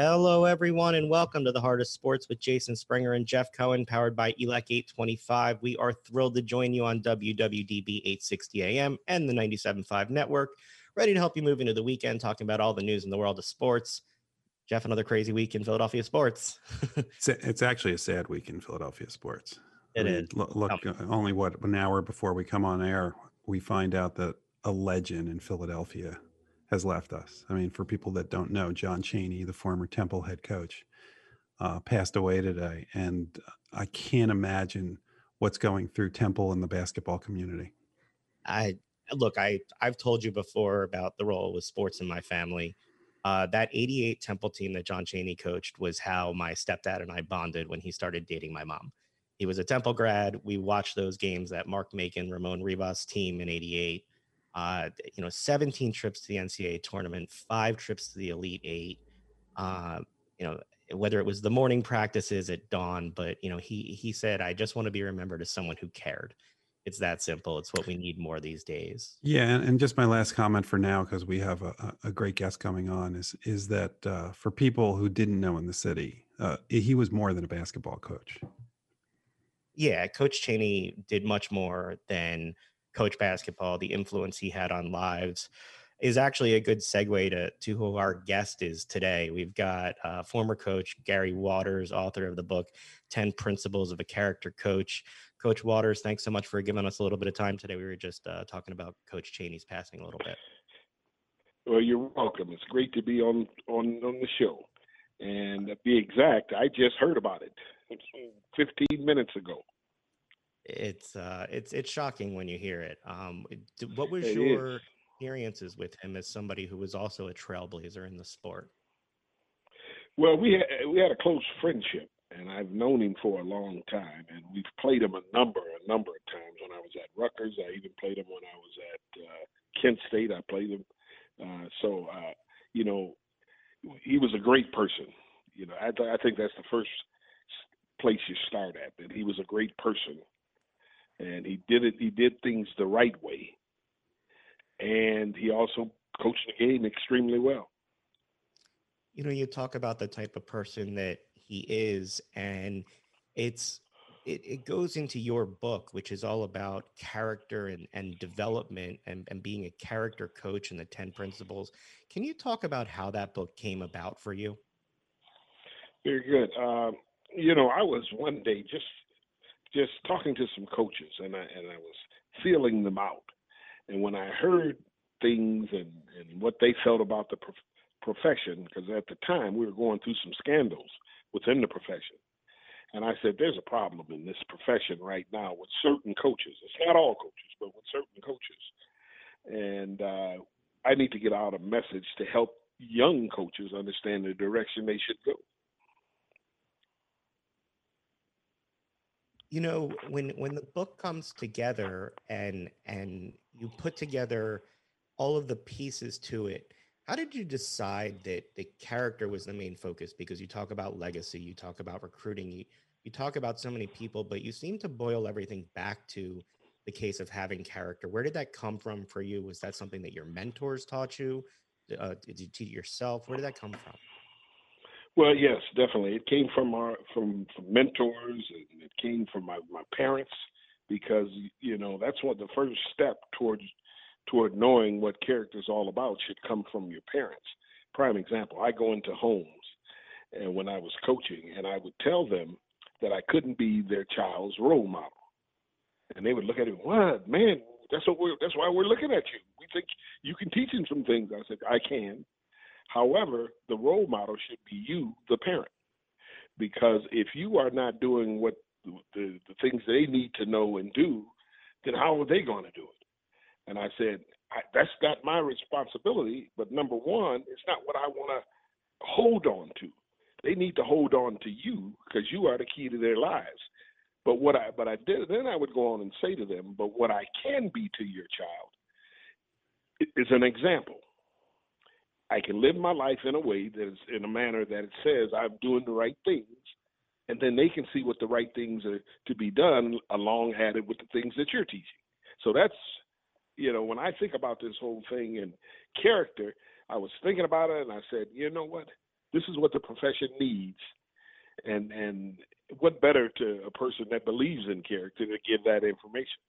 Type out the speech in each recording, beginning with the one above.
Hello, everyone, and welcome to the Heart of Sports with Jason Springer and Jeff Cohen, powered by ELEC 825. We are thrilled to join you on WWDB 860 AM and the 97.5 network, ready to help you move into the weekend, talking about all the news in the world of sports. Jeff, another crazy week in Philadelphia sports. it's, it's, actually a sad week in Philadelphia sports. It I mean, is. Look, look oh. Uh, only what an hour before we come on air, we find out that a legend in Philadelphia has left us. I mean, for people that don't know, John Chaney, the former Temple head coach, uh, passed away today, and I can't imagine what's going through Temple and the basketball community. I look, I I've told you before about the role with sports in my family. Uh, that 88 Temple team that John Chaney coached was how my stepdad and I bonded when he started dating my mom. He was a Temple grad. We watched those games that Mark Macon, Ramon Rivas team in 88 uh, you know, 17 trips to the NCAA tournament, five trips to the Elite Eight. Uh, you know, whether it was the morning practices at dawn, but you know, he he said, "I just want to be remembered as someone who cared." It's that simple. It's what we need more these days. Yeah, and, and just my last comment for now, because we have a, a, great guest coming on, is is that uh, for people who didn't know in the city, uh, he was more than a basketball coach. Yeah, Coach Chaney did much more than coach basketball, the influence he had on lives is actually a good segue to, to who our guest is today. We've got uh, former coach Gary Waters, author of the book 10 Principles of a Character Coach. Coach Waters, thanks so much for giving us a little bit of time today. We were just uh, talking about Coach Chaney's passing a little bit. Well, you're welcome. It's great to be on on on the show. And to be exact, I just heard about it 15 minutes ago it's uh it's it's shocking when you hear it um what was it your is. experiences with him as somebody who was also a trailblazer in the sport? Well we had, we had a close friendship and I've known him for a long time and we've played him a number a number of times when I was at Rutgers. I even played him when I was at uh, Kent State. I played him uh so uh you know he was a great person. You know I th- I think that's the first place you start at that he was a great person and he did it. He did things the right way, and he also coached the game extremely well. You know, you talk about the type of person that he is, and it's it, it goes into your book, which is all about character and, and development and, and being a character coach and the 10 principles. Can you talk about how that book came about for you? Very good. Um, you know, I was one day just just talking to some coaches, and I and I was feeling them out. And when I heard things and and what they felt about the prof- profession, because at the time we were going through some scandals within the profession, and I said, "There's a problem in this profession right now with certain coaches. It's not all coaches, but with certain coaches, and uh, I need to get out a message to help young coaches understand the direction they should go." You know when when the book comes together and and you put together all of the pieces to it how did you decide that the character was the main focus? Because you talk about legacy you talk about recruiting you, you talk about so many people but you seem to boil everything back to the case of having character. Where did that come from for you? Was that something that your mentors taught you? Uh, did you teach yourself? Where did that come from well, yes, definitely. It came from our from, from mentors, and it came from my my parents, because you know that's what the first step towards toward knowing what character is all about should come from your parents. Prime example: I go into homes, and when I was coaching, and I would tell them that I couldn't be their child's role model, and they would look at me, "What, man? That's what we're. That's why we're looking at you. We think you can teach them some things." I said, "I can." However, the role model should be you, the parent, because if you are not doing what the, the things they need to know and do, then how are they going to do it? And I said, I, that's not my responsibility. But number one, it's not what I want to hold on to. They need to hold on to you because you are the key to their lives. But what I but I did then I would go on and say to them, but what I can be to your child is an example. I can live my life in a way that is in a manner that it says I'm doing the right things, and then they can see what the right things are to be done along it with the things that you're teaching. So that's you know when I think about this whole thing and character, I was thinking about it and I said, you know what, This is what the profession needs, and and what better to a person that believes in character to give that information.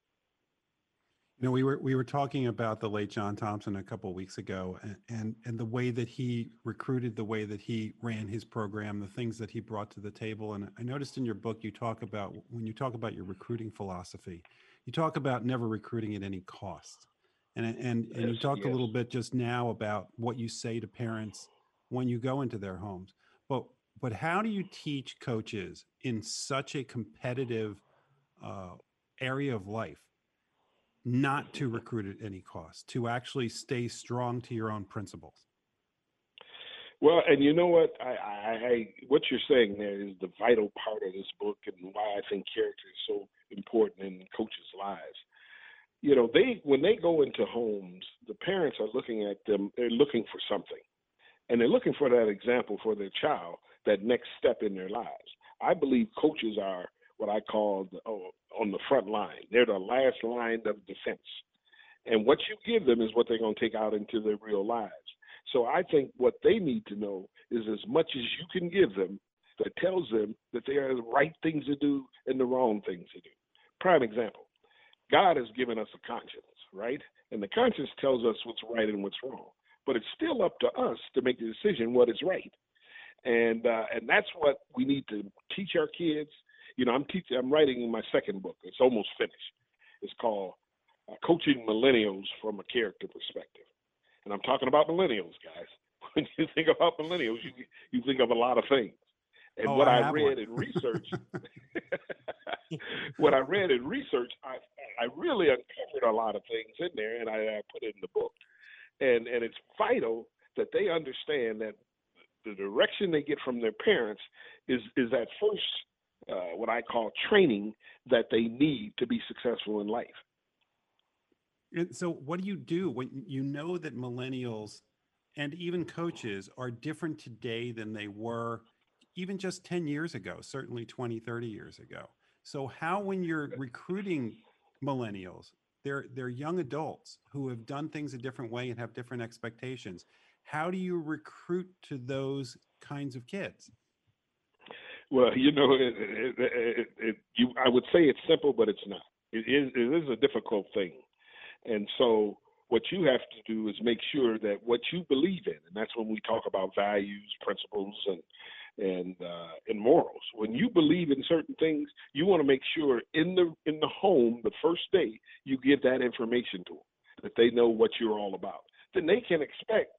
You know, we were we were talking about the late John Thompson a couple of weeks ago, and, and and the way that he recruited, the way that he ran his program, the things that he brought to the table. And I noticed in your book you talk about when you talk about your recruiting philosophy, you talk about never recruiting at any cost. And and and you Yes, talked a little bit just now about what you say to parents when you go into their homes. But but how do you teach coaches in such a competitive uh, area of life not to recruit at any cost, to actually stay strong to your own principles? Well, and you know what? I, I, I what you're saying there is the vital part of this book, and why I think character is so important in coaches' lives. You know, they when they go into homes, the parents are looking at them. They're looking for something, and they're looking for that example for their child, that next step in their lives. I believe coaches are what I call the, oh, on the front line. They're the last line of defense, and what you give them is what they're going to take out into their real lives. So I think what they need to know is as much as you can give them that tells them that there are the right things to do and the wrong things to do. Prime example God has given us a conscience, right? And the conscience tells us what's right and what's wrong. But it's still up to us to make the decision what is right. And uh, and that's what we need to teach our kids. You know, I'm teaching. I'm writing my second book. It's almost finished. It's called uh, Coaching Millennials from a Character Perspective. And I'm talking about millennials, guys. When you think about millennials, you you think of a lot of things. And Oh, what I I, read one. in research, what I read in research, I I really uncovered a lot of things in there, and I, I put it in the book. And and it's vital that they understand that the direction they get from their parents is is that first uh, what I call training that they need to be successful in life. And so, what do you do when you know that millennials and even coaches are different today than they were even just 10 years ago, certainly 20, 30 years ago? So, how, when you're recruiting millennials, they're, they're young adults who have done things a different way and have different expectations, how do you recruit to those kinds of kids? Well, you know, it, it, it, you, I would say it's simple, but it's not. It is, it is a difficult thing. And so, what you have to do is make sure that what you believe in, and that's when we talk about values, principles, and and uh, and morals. When you believe in certain things, you want to make sure in the in the home the first day you give that information to them, that they know what you're all about. Then they can expect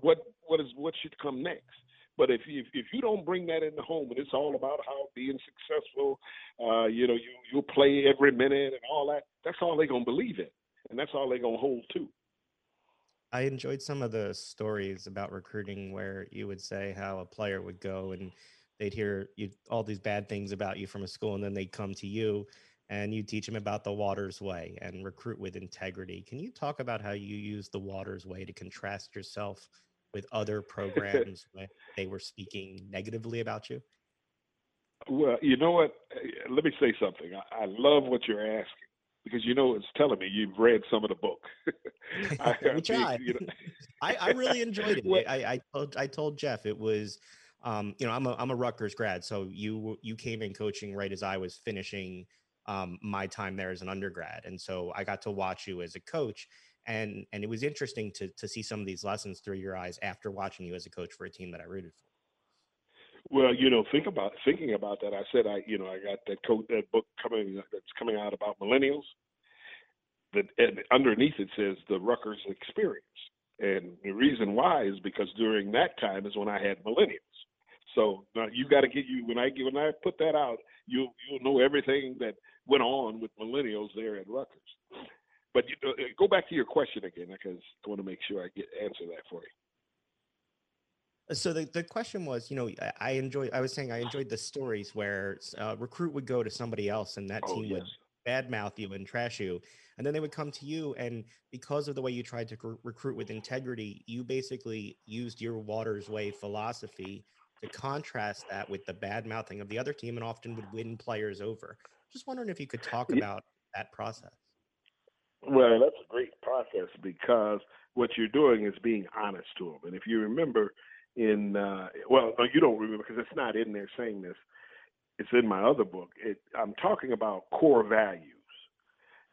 what what is what should come next. But if you, if you don't bring that in the home and it's all about how being successful, uh, you know, you you play every minute and all that, that's all they're gonna believe in, and that's all they're gonna hold to. I enjoyed some of the stories about recruiting where you would say how a player would go and they'd hear you all these bad things about you from a school, and then they'd come to you and you teach them about the Waters Way and recruit with integrity. Can you talk about how you use the Waters Way to contrast yourself with other programs when they were speaking negatively about you? Well, you know what? Uh, Let me say something. I, I love what you're asking because you know it's telling me you've read some of the book. I, we tried. you know- I, I really enjoyed it. Well- I, I told I told Jeff it was, um, you know, I'm a I'm a Rutgers grad, so you you came in coaching right as I was finishing um, my time there as an undergrad, and so I got to watch you as a coach, and and it was interesting to to see some of these lessons through your eyes after watching you as a coach for a team that I rooted for. Well, you know, think about thinking about that. I said I, you know, I got that that book coming uh, that's coming out about millennials. That and underneath it says the Rutgers experience, and the reason why is because during that time is when I had millennials. So now you got to get you when I when I put that out, you'll you'll know everything that went on with millennials there at Rutgers. But you, uh, go back to your question again, because I want to make sure I get answer that for you. So the, the question was, you know, I, I enjoy. I was saying I enjoyed the stories where uh, recruit would go to somebody else and that Oh team yes. would badmouth you and trash you, and then they would come to you. And because of the way you tried to cr- recruit with integrity, you basically used your Waters Way philosophy to contrast that with the bad mouthing of the other team, and often would win players over. Just wondering if you could talk about that process. Well, that's a great process because what you're doing is being honest to them. And if you remember in uh, well, no, you don't remember because it's not in there saying this. It's in my other book. It, I'm talking about core values,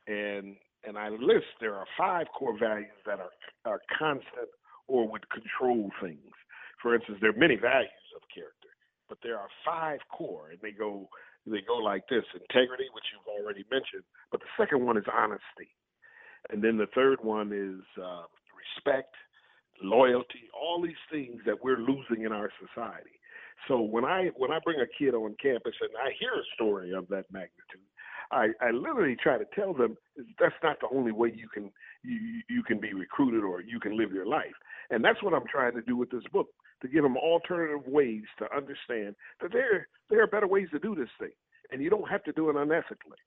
and and I list there are five core values that are are constant or would control things. For instance, there are many values of character, but there are five core, and they go they go like this: integrity, which you've already mentioned, but the second one is honesty, and then the third one is uh, respect, loyalty, all these things that we're losing in our society. So when I when I bring a kid on campus and I hear a story of that magnitude, I, I literally try to tell them that's not the only way you can you you can be recruited or you can live your life. And that's what I'm trying to do with this book to give them alternative ways to understand that there there are better ways to do this thing, and you don't have to do it unethically.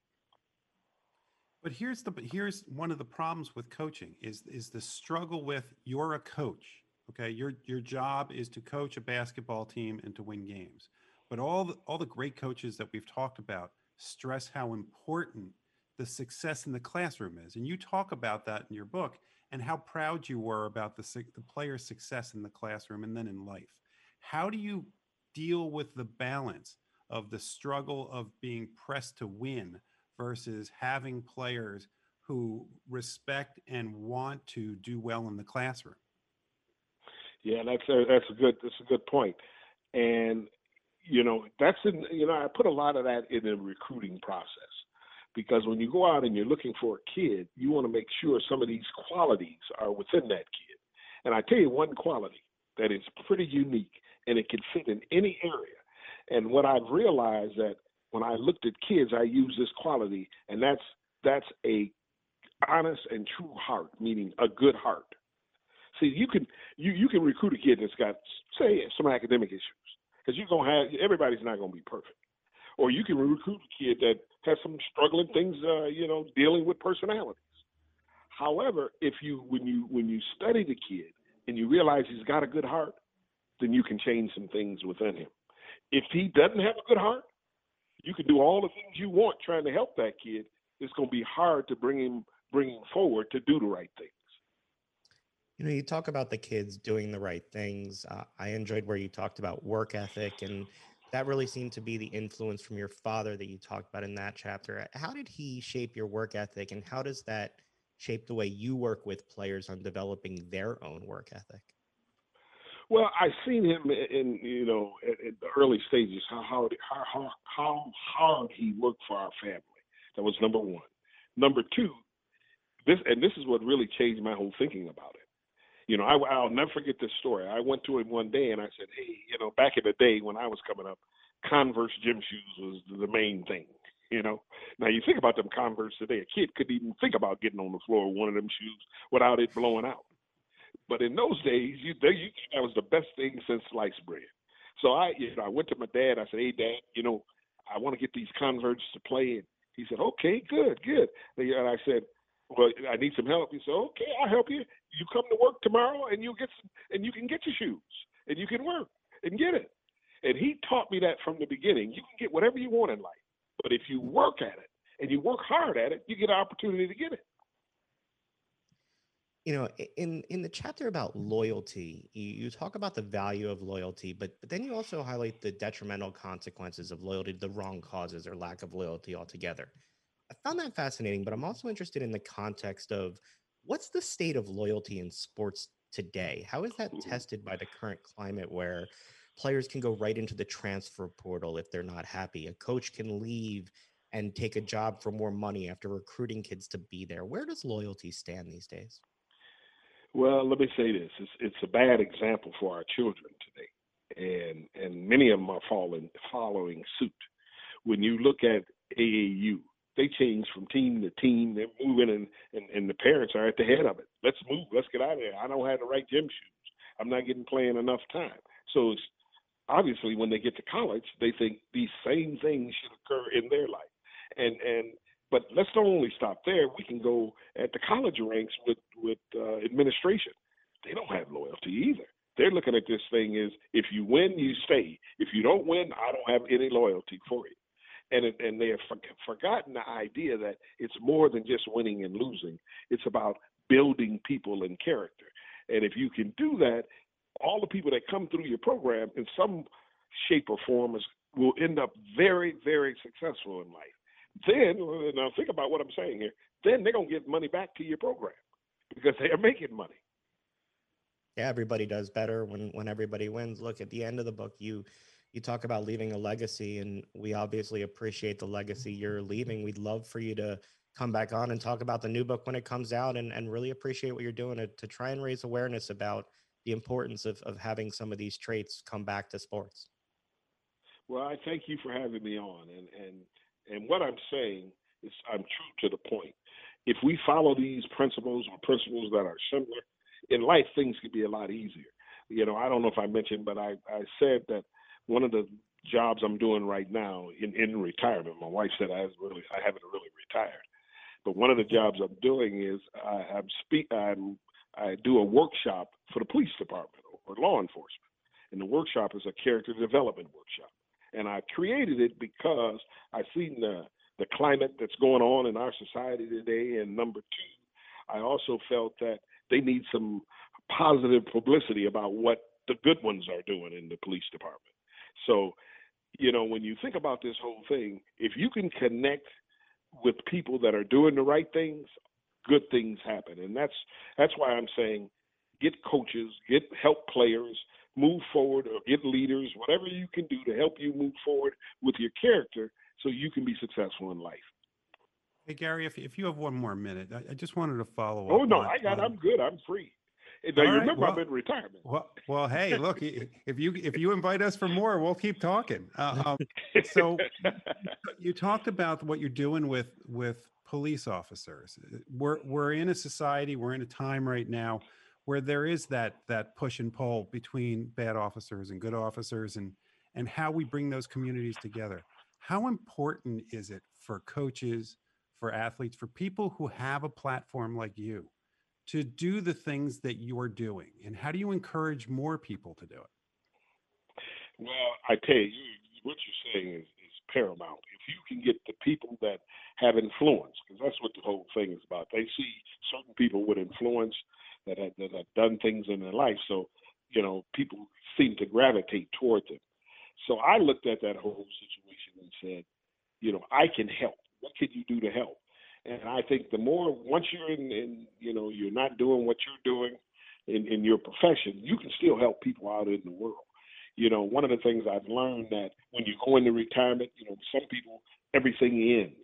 But here's the here's one of the problems with coaching is is the struggle with you're a coach. Okay, your your job is to coach a basketball team and to win games. But all the, all the great coaches that we've talked about stress how important the success in the classroom is, and you talk about that in your book and how proud you were about the the player's success in the classroom and then in life. How do you deal with the balance of the struggle of being pressed to win? Versus having players who respect and want to do well in the classroom. Yeah, that's a, that's a good that's a good point, and you know that's in you know I put a lot of that in the recruiting process because when you go out and you're looking for a kid, you want to make sure some of these qualities are within that kid. And I tell you one quality that is pretty unique and it can fit in any area. And what I've realized that when I looked at kids, I used this quality, and that's that's a honest and true heart, meaning a good heart. See, you can you you can recruit a kid that's got say some academic issues because you're gonna have everybody's not gonna be perfect, or you can recruit a kid that has some struggling things, uh, you know, dealing with personalities. However, if you when you when you study the kid and you realize he's got a good heart, then you can change some things within him. If he doesn't have a good heart, you can do all the things you want trying to help that kid. It's going to be hard to bring him bring him forward to do the right things. You know, you talk about the kids doing the right things. Uh, I enjoyed where you talked about work ethic, and that really seemed to be the influence from your father that you talked about in that chapter. How did he shape your work ethic, and how does that shape the way you work with players on developing their own work ethic? Well, I've seen him in, you know at, at the early stages how how how how hard he worked for our family. That was number one. Number two, this and this is what really changed my whole thinking about it. You know, I, I'll never forget this story. I went to him one day and I said, "Hey, you know, back in the day when I was coming up, Converse gym shoes was the main thing." You know, now you think about them Converse today. A kid couldn't even think about getting on the floor with one of them shoes without it blowing out. But in those days, you, they, you that was the best thing since sliced bread. So I, you know, I went to my dad. I said, "Hey, Dad, you know, I want to get these Converse to play." And he said, "Okay, good, good." And I said, "Well, I need some help." He said, "Okay, I'll help you. You come to work tomorrow, and you get some, and you can get your shoes, and you can work and get it." And he taught me that from the beginning. You can get whatever you want in life, but if you work at it and you work hard at it, you get an opportunity to get it you know in in the chapter about loyalty you, you, talk about the value of loyalty but but then you also highlight the detrimental consequences of loyalty to the wrong causes or lack of loyalty altogether. I found that fascinating but i'm also interested in the context of what's the state of loyalty in sports today? How is that mm-hmm. tested by the current climate where players can go right into the transfer portal if they're not happy? A coach can leave and take a job for more money after recruiting kids to be there. Where does loyalty stand these days well, let me say this: it's, it's a bad example for our children today, and and many of them are following following suit. When you look at AAU, they change from team to team. They're moving, and, and and the parents are at the head of it. Let's move. Let's get out of there. I don't have the right gym shoes. I'm not getting playing enough time. So it's obviously when they get to college, they think these same things should occur in their life, and and but let's not only stop there. We can go at the college ranks with with uh, administration. They don't have loyalty either. They're looking at this thing as if you win, you stay. If you don't win, I don't have any loyalty for you. And it, and they have for, forgotten the idea that it's more than just winning and losing. It's about building people and character. And if you can do that, all the people that come through your program in some shape or form is, will end up very, very successful in life. Then, now think about what I'm saying here. Then they're gonna get money back to your program because they are making money. Yeah, everybody does better when when everybody wins. Look, at the end of the book, you you talk about leaving a legacy, and we obviously appreciate the legacy you're leaving. We'd love for you to come back on and talk about the new book when it comes out and, and really appreciate what you're doing to, to try and raise awareness about the importance of, of having some of these traits come back to sports. Well, I thank you for having me on. And, and, and what I'm saying is I'm true to the point. If we follow these principles or principles that are similar, in life things could be a lot easier. You know, I don't know if I mentioned, but I, I said that one of the jobs I'm doing right now in, in retirement, my wife said I really I haven't really retired. But one of the jobs I'm doing is I, I'm I'm I do a workshop for the police department or law enforcement. And the workshop is a character development workshop. And I created it because I've seen the the climate that's going on in our society today. And number two, I also felt that they need some positive publicity about what the good ones are doing in the police department. So, you know, when you think about this whole thing, if you can connect with people that are doing the right things, good things happen. And that's that's why I'm saying get coaches, get help players, move forward or get leaders, whatever you can do to help you move forward with your character so you can be successful in life. Hey Gary, if if you have one more minute, I, I just wanted to follow oh, up. Oh no, on, I got. On, I'm good. I'm free. Now you right, remember well, I'm in retirement. Well, well, hey, look, if you if you invite us for more, we'll keep talking. Uh, um, so you talked about what you're doing with with police officers. We're we're in a society, we're in a time right now where there is that that push and pull between bad officers and good officers, and and how we bring those communities together. How important is it for coaches, for athletes, for people who have a platform like you? to do the things that you're doing? And how do you encourage more people to do it? Well, I tell you, what you're saying is, is paramount. If you can get the people that have influence, because that's what the whole thing is about. They see certain people with influence that have, that have done things in their life, so you know people seem to gravitate toward them. So I looked at that whole situation and said, you know, I can help. What can you do to help? And I think the more once you're in, in you know, you're not doing what you're doing in, in your profession, you can still help people out in the world. You know, one of the things I've learned that when you go into retirement, you know, some people everything ends.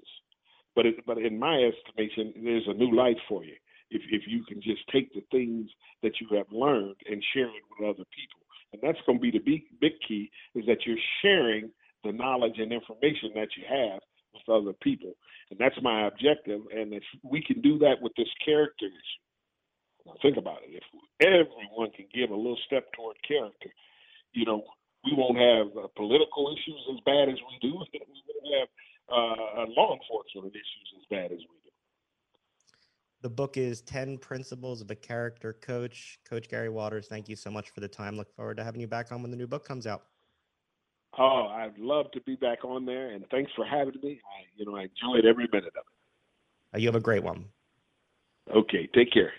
But it, but in my estimation, there's a new life for you if if you can just take the things that you have learned and share it with other people. And that's going to be the big big key is that you're sharing the knowledge and information that you have with other people. And that's my objective. And if we can do that with this character issue, now think about it. If everyone can give a little step toward character, you know, we won't have uh, political issues as bad as we do. we won't have uh, law enforcement issues as bad as we do. The book is 10 Principles of a Character Coach. Coach Gary Waters, thank you so much for the time. Look forward to having you back on when the new book comes out. Oh, I'd love to be back on there, and thanks for having me. I, you know, I enjoyed every minute of it. Uh, you have a great one. Okay, take care.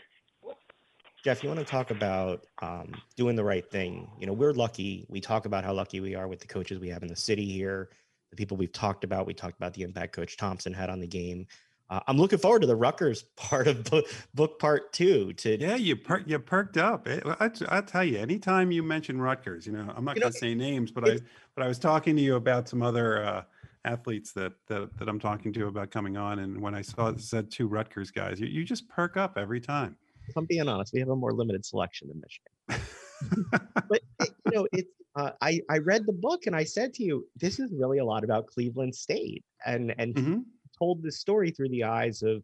Jeff, you want to talk about um, doing the right thing? You know, we're lucky. We talk about how lucky we are with the coaches we have in the city here, the people we've talked about. We talked about the impact Coach Thompson had on the game. Uh, I'm looking forward to the Rutgers part of book, book part two. To yeah, you per- you perked up. It, I, I tell you, anytime you mention Rutgers, you know, I'm not going to say names, but I but I was talking to you about some other uh, athletes that, that that I'm talking to about coming on, and when I saw it said two Rutgers guys, you, you just perk up every time. If I'm being honest, we have a more limited selection in Michigan. but it, you know, it's uh, I I read the book and I said to you, this is really a lot about Cleveland State and and. Mm-hmm told this story through the eyes of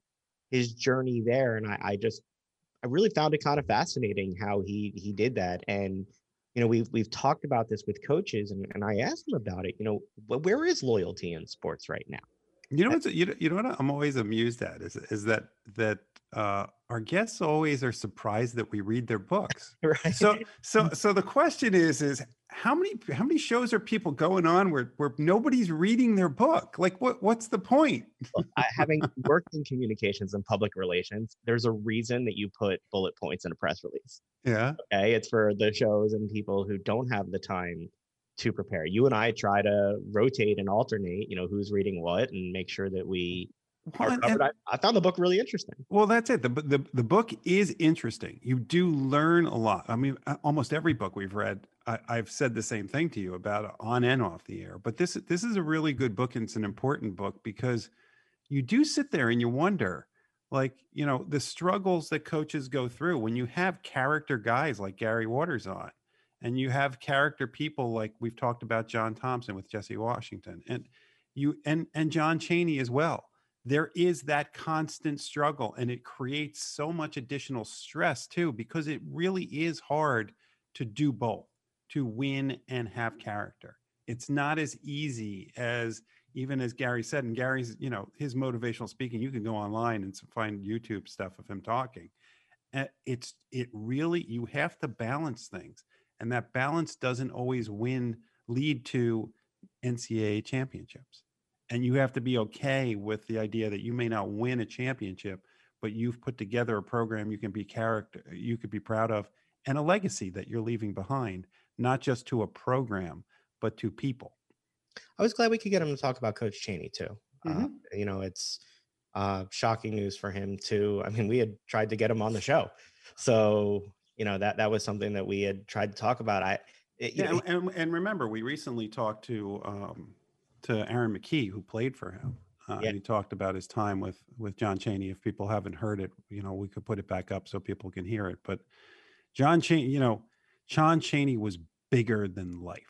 his journey there. And I, I just, I really found it kind of fascinating how he he did that. And you know, we've we've talked about this with coaches, and, and I asked him about it. You know, where is loyalty in sports right now? You know what's you know, you know what I'm always amused at is is that that uh, our guests always are surprised that we read their books. right. So so so the question is is how many how many shows are people going on where where nobody's reading their book? Like what what's the point? Look, I, having worked in communications and public relations, there's a reason that you put bullet points in a press release. Yeah. Okay, it's for the shows and people who don't have the time to prepare. You and I try to rotate and alternate, you know, who's reading what and make sure that we Well, and- I, I found the book really interesting. Well, that's it. The, the the book is interesting. You do learn a lot. I mean, almost every book we've read, I, I've said the same thing to you about on and off the air. But this this is a really good book, and it's an important book because you do sit there and you wonder, like you know, the struggles that coaches go through when you have character guys like Gary Waters on, and you have character people like we've talked about John Thompson with Jesse Washington, and you and and John Chaney as well there is that constant struggle and it creates so much additional stress too because it really is hard to do both to win and have character. It's not as easy as even as gary said and gary's you know his motivational speaking you can go online and find youtube stuff of him talking. Uh, it's it really you have to balance things and that balance doesn't always win lead to ncaa championships and you have to be okay with the idea that you may not win a championship but you've put together a program you can be character you could be proud of and a legacy that you're leaving behind not just to a program but to people I was glad we could get him to talk about Coach Chaney too. Uh, Mhm. you know, it's uh, shocking news for him too. I mean, we had tried to get him on the show, so you know that that was something that we had tried to talk about. I, it, yeah, know, and, and, and remember we recently talked to um, to aaron mckie who played for him uh, Yeah. and he talked about his time with with john chaney if people haven't heard it you know we could put it back up so people can hear it but john chaney you know john chaney was bigger than life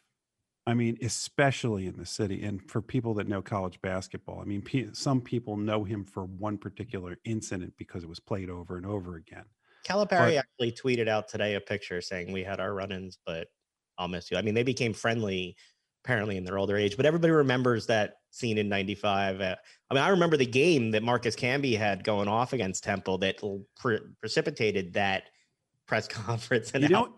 I mean, especially in the city, and for people that know college basketball, I mean, pe- some people know him for one particular incident because it was played over and over again. Calipari actually tweeted out today a picture saying we had our run-ins, but I'll miss you. I mean, they became friendly apparently in their older age, but everybody remembers that scene in '95. Uh, I mean, I remember the game that Marcus Camby had going off against Temple that pre- precipitated that press conference. And You know,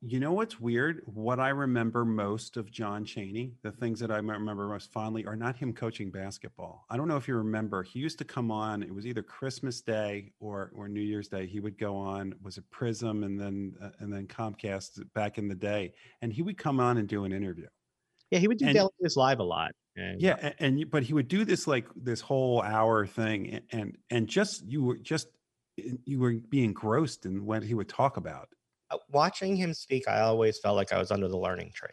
you know what's weird? What I remember most of John Chaney, the things that I remember most fondly, are not him coaching basketball. I don't know if you remember. He used to come on. It was either Christmas Day or or New Year's Day. He would go on. Was it Prism and then uh, and then Comcast back in the day, and he would come on and do an interview. Yeah, he would do and- Daily live a lot. And Yeah, a- and, but he would do this like this whole hour thing, and and just you were just you were being engrossed in what he would talk about. uh, watching him speak, I always felt like I was under the learning tree.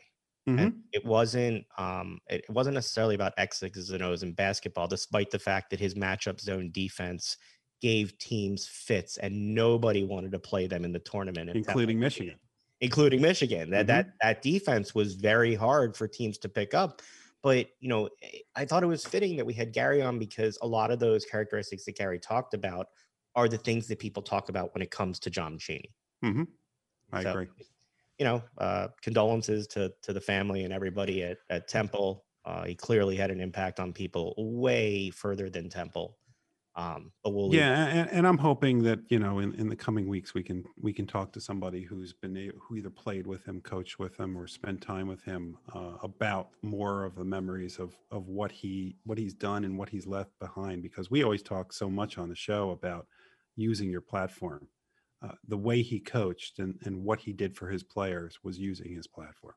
Mhm. And it wasn't um it, it wasn't necessarily about X's and O's in basketball, despite the fact that his matchup zone defense gave teams fits and nobody wanted to play them in the tournament, including Michigan. Including Michigan. That Mhm. that that defense was very hard for teams to pick up. But you know, I thought it was fitting that we had Gary on because a lot of those characteristics that Gary talked about are the things that people talk about when it comes to John Chaney. hmm I So, agree. You know, uh, condolences to to the family and everybody at, at Temple. Uh, he clearly had an impact on people way further than Temple. Um, but we'll Yeah, and, and I'm hoping that you know in, in the coming weeks we can we can talk to somebody who's been who either played with him, coached with him, or spent time with him uh, about more of the memories of of what he what he's done and what he's left behind. Because we always talk so much on the show about using your platform. Uh, the way he coached and, and what he did for his players was using his platform.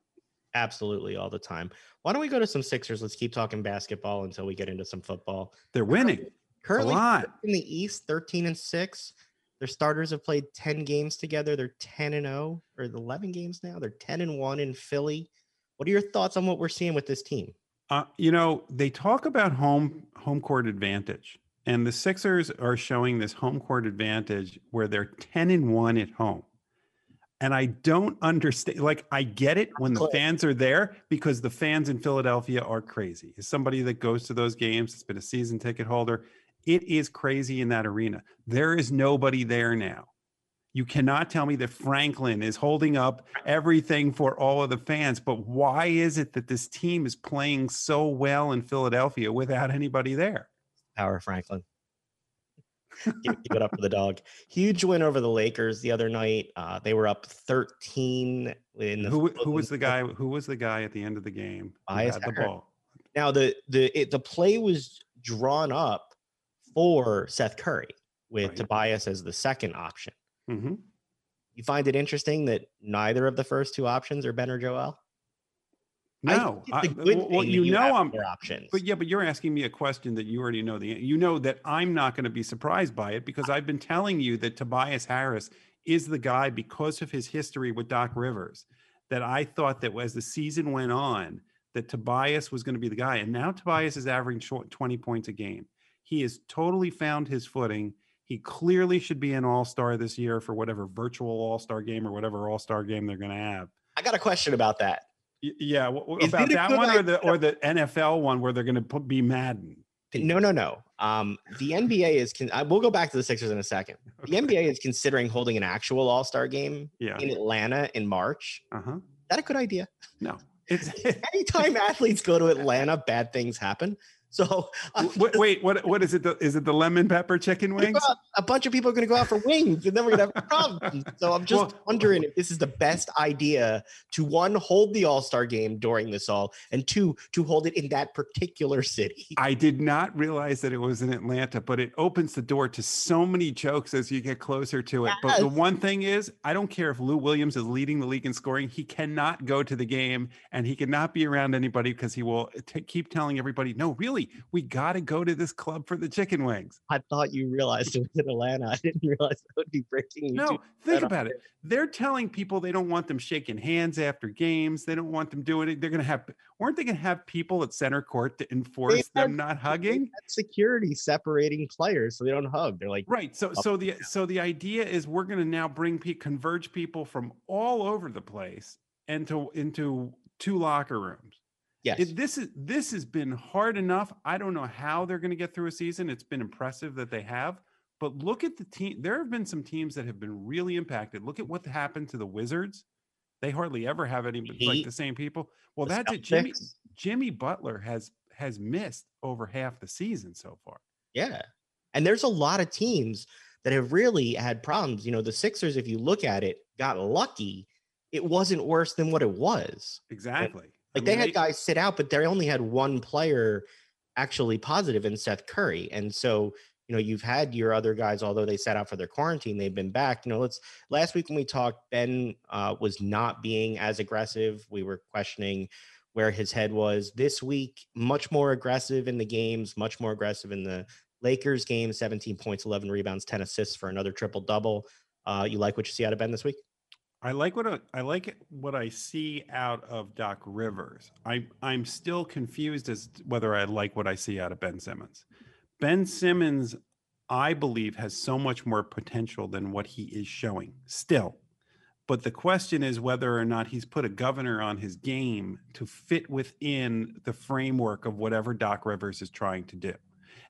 absolutely all the time. Why don't we go to some Sixers? Let's keep talking basketball until we get into some football. They're winning Currently in the East, 13 and 6. Their starters have played 10 games together. They're 10 and 0 or 11 games now. They're 10 and 1 in Philly. What are your thoughts on what we're seeing with this team? Uh, you know, they talk about home home court advantage, and the Sixers are showing this home court advantage where they're 10 and 1 at home. And I don't understand. Like, I get it when the fans are there because the fans in Philadelphia are crazy. As somebody that goes to those games, it's been a season ticket holder, it is crazy in that arena. There is nobody there now. You cannot tell me that Franklin is holding up everything for all of the fans, but why is it that this team is playing so well in Philadelphia without anybody there? Power Franklin. give, it up for the dog. Huge win over the Lakers the other night. Uh, they were up 13 in the Who who was the guy? Who was the guy at the end of the game? Tobias had the ball. Now the the it, the play was drawn up for Seth Curry with Right. Tobias as the second option. hmm You find it interesting that neither of the first two options are Ben or Joel? No, I, it's a good well, well, that you know I'm. options. But yeah, but you're asking me a question that you already know the. You know that I'm not going to be surprised by it because I've been telling you that Tobias Harris is the guy because of his history with Doc Rivers. That I thought that as the season went on, that Tobias was going to be the guy, and now Tobias is averaging 20 points a game. He has totally found his footing. He clearly should be an All Star this year for whatever virtual All Star game or whatever All Star game they're going to have. I got a question about that. Y- Yeah, wh- about that one or the or the NFL one where they're going to be Madden. No, no, no. Um, the NBA is. Con- I, we'll go back to the Sixers in a second. The NBA is considering holding an actual All Star game Yeah. in Atlanta in March. Uh huh. Is that a good idea? No. It's Anytime athletes go to Atlanta, bad things happen. So uh, I'm wait, wait. What what is it? The, is it the lemon pepper chicken wings? a bunch of people are going to go out for wings, and then we're going to have problems. So I'm just Well- wondering if this is the best idea to one hold the All Star game during this all, and two to hold it in that particular city. I did not realize that it was in Atlanta, but it opens the door to so many jokes as you get closer to it. But the one thing is, I don't care if Lou Williams is leading the league in scoring; he cannot go to the game and he cannot be around anybody because he will t- keep telling everybody, "No, really, we got to go to this club for the chicken wings." I thought you realized it was in Atlanta. I didn't realize that would be breaking. No, think about it. They're telling people they don't want them shaking hands after games. They don't want them doing it. They're going to have, weren't they going to have people at center court to enforce had- them not hugging? Security separating players so they don't hug. They're like, Right. So, oh, so the so the idea is we're going to now bring converge people from all over the place into into two locker rooms. Yes, It, this is this has been hard enough. I don't know how they're going to get through a season. It's been impressive that they have, but look at the team. There have been some teams that have been really impacted. Look at what happened to the Wizards. They hardly ever have any like the same people. Well, that's it. Jimmy Jimmy Butler has has missed over half the season so far. Yeah. And there's a lot of teams that have really had problems. You know, the Sixers, if you look at it, got lucky. It wasn't worse than what it was. Exactly. I Like they had guys sit out, but they only had one player actually positive in Seth Curry. And so, you know, you've had your other guys, although they sat out for their quarantine, they've been back. You know, let's last week when we talked, Ben uh, was not being as aggressive. We were questioning where his head was. This week, much more aggressive in the games, much more aggressive in the Lakers game, 17 points, 11 rebounds, 10 assists for another triple double. Uh, you like what you see out of Ben this week? I like what I, I like what I see out of Doc Rivers. I I'm still confused as to whether I like what I see out of Ben Simmons. Ben Simmons, I believe, has so much more potential than what he is showing still. But the question is whether or not he's put a governor on his game to fit within the framework of whatever Doc Rivers is trying to do.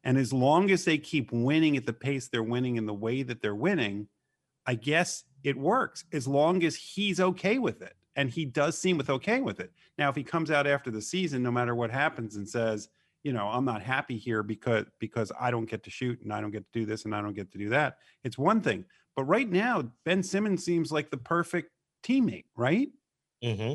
And as long as they keep winning at the pace they're winning and the way that they're winning, I guess it works as long as he's okay with it. And he does seem with okay with it. Now, if he comes out after the season, no matter what happens, and says, you know, I'm not happy here because because I don't get to shoot and I don't get to do this and I don't get to do that, it's one thing. But right now, Ben Simmons seems like the perfect teammate, right? Mm-hmm.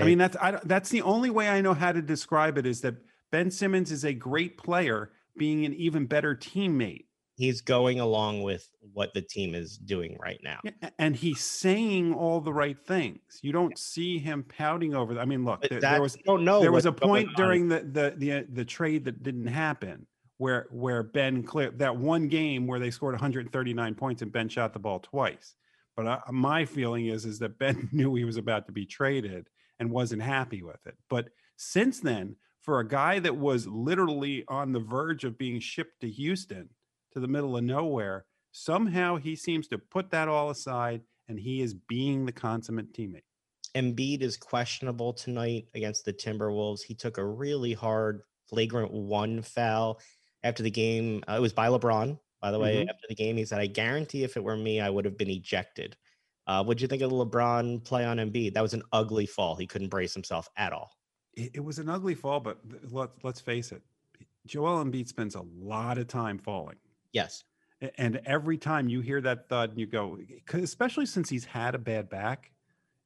I mean, that's I, that's the only way I know how to describe it is that Ben Simmons is a great player, being an even better teammate. He's going along with what the team is doing right now. And he's saying all the right things. You don't see him pouting over. I mean, look, there, there was don't know. there was a point during the the the the trade that didn't happen where where Ben clear that one game where they scored 139 points and Ben shot the ball twice. But I, my feeling is is that Ben knew he was about to be traded and wasn't happy with it. But since then, for a guy that was literally on the verge of being shipped to Houston to the middle of nowhere, somehow he seems to put that all aside and he is being the consummate teammate. Embiid is questionable tonight against the Timberwolves. He took a really hard flagrant one foul after the game. Uh, it was by LeBron, by the way. Mhm. After the game, he said, "I guarantee if it were me, I would have been ejected." Uh, what'd you think of the LeBron play on Embiid? That was an ugly fall. He couldn't brace himself at all. it, it was an ugly fall, but let's let's face it. Joel Embiid spends a lot of time falling, Yes, And every time you hear that thud and you go, especially since he's had a bad back,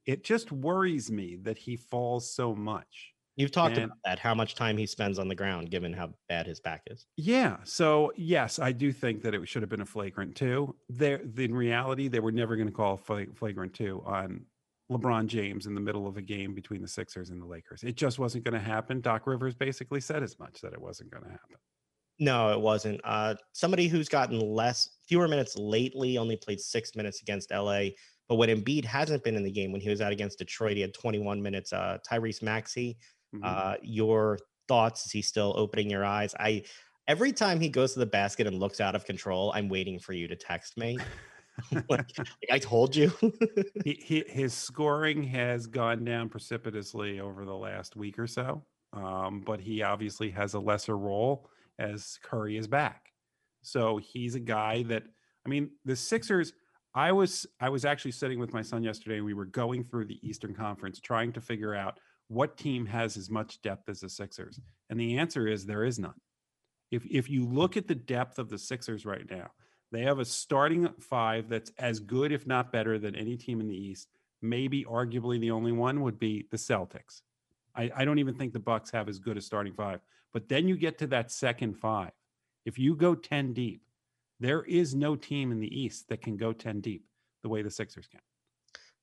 it just worries me that he falls so much. You've talked and, about that, how much time he spends on the ground, given how bad his back is. Yeah. So yes, I do think that it should have been a flagrant two. There, in reality, they were never going to call flagrant two on LeBron James in the middle of a game between the Sixers and the Lakers. It just wasn't going to happen. Doc Rivers basically said as much that it wasn't going to happen. No, it wasn't. Uh, somebody who's gotten less, fewer minutes lately, only played six minutes against LA. But when Embiid hasn't been in the game, when he was out against Detroit, he had 21 minutes. Uh, Tyrese Maxey, mm-hmm. uh, your thoughts? Is he still opening your eyes? I every time he goes to the basket and looks out of control, I'm waiting for you to text me. like, I told you. he, he, his scoring has gone down precipitously over the last week or so, um, but he obviously has a lesser role as Curry is back. So he's a guy that I mean, the Sixers. I was I was actually sitting with my son yesterday, and we were going through the Eastern Conference, trying to figure out what team has as much depth as the Sixers, and the answer is there is none. If if you look at the depth of the Sixers right now, they have a starting five that's as good, if not better, than any team in the East. Maybe arguably the only one would be the Celtics. I, I don't even think the Bucks have as good a starting five. But then you get to that second five. If you go 10 deep, there is no team in the East that can go 10 deep the way the Sixers can.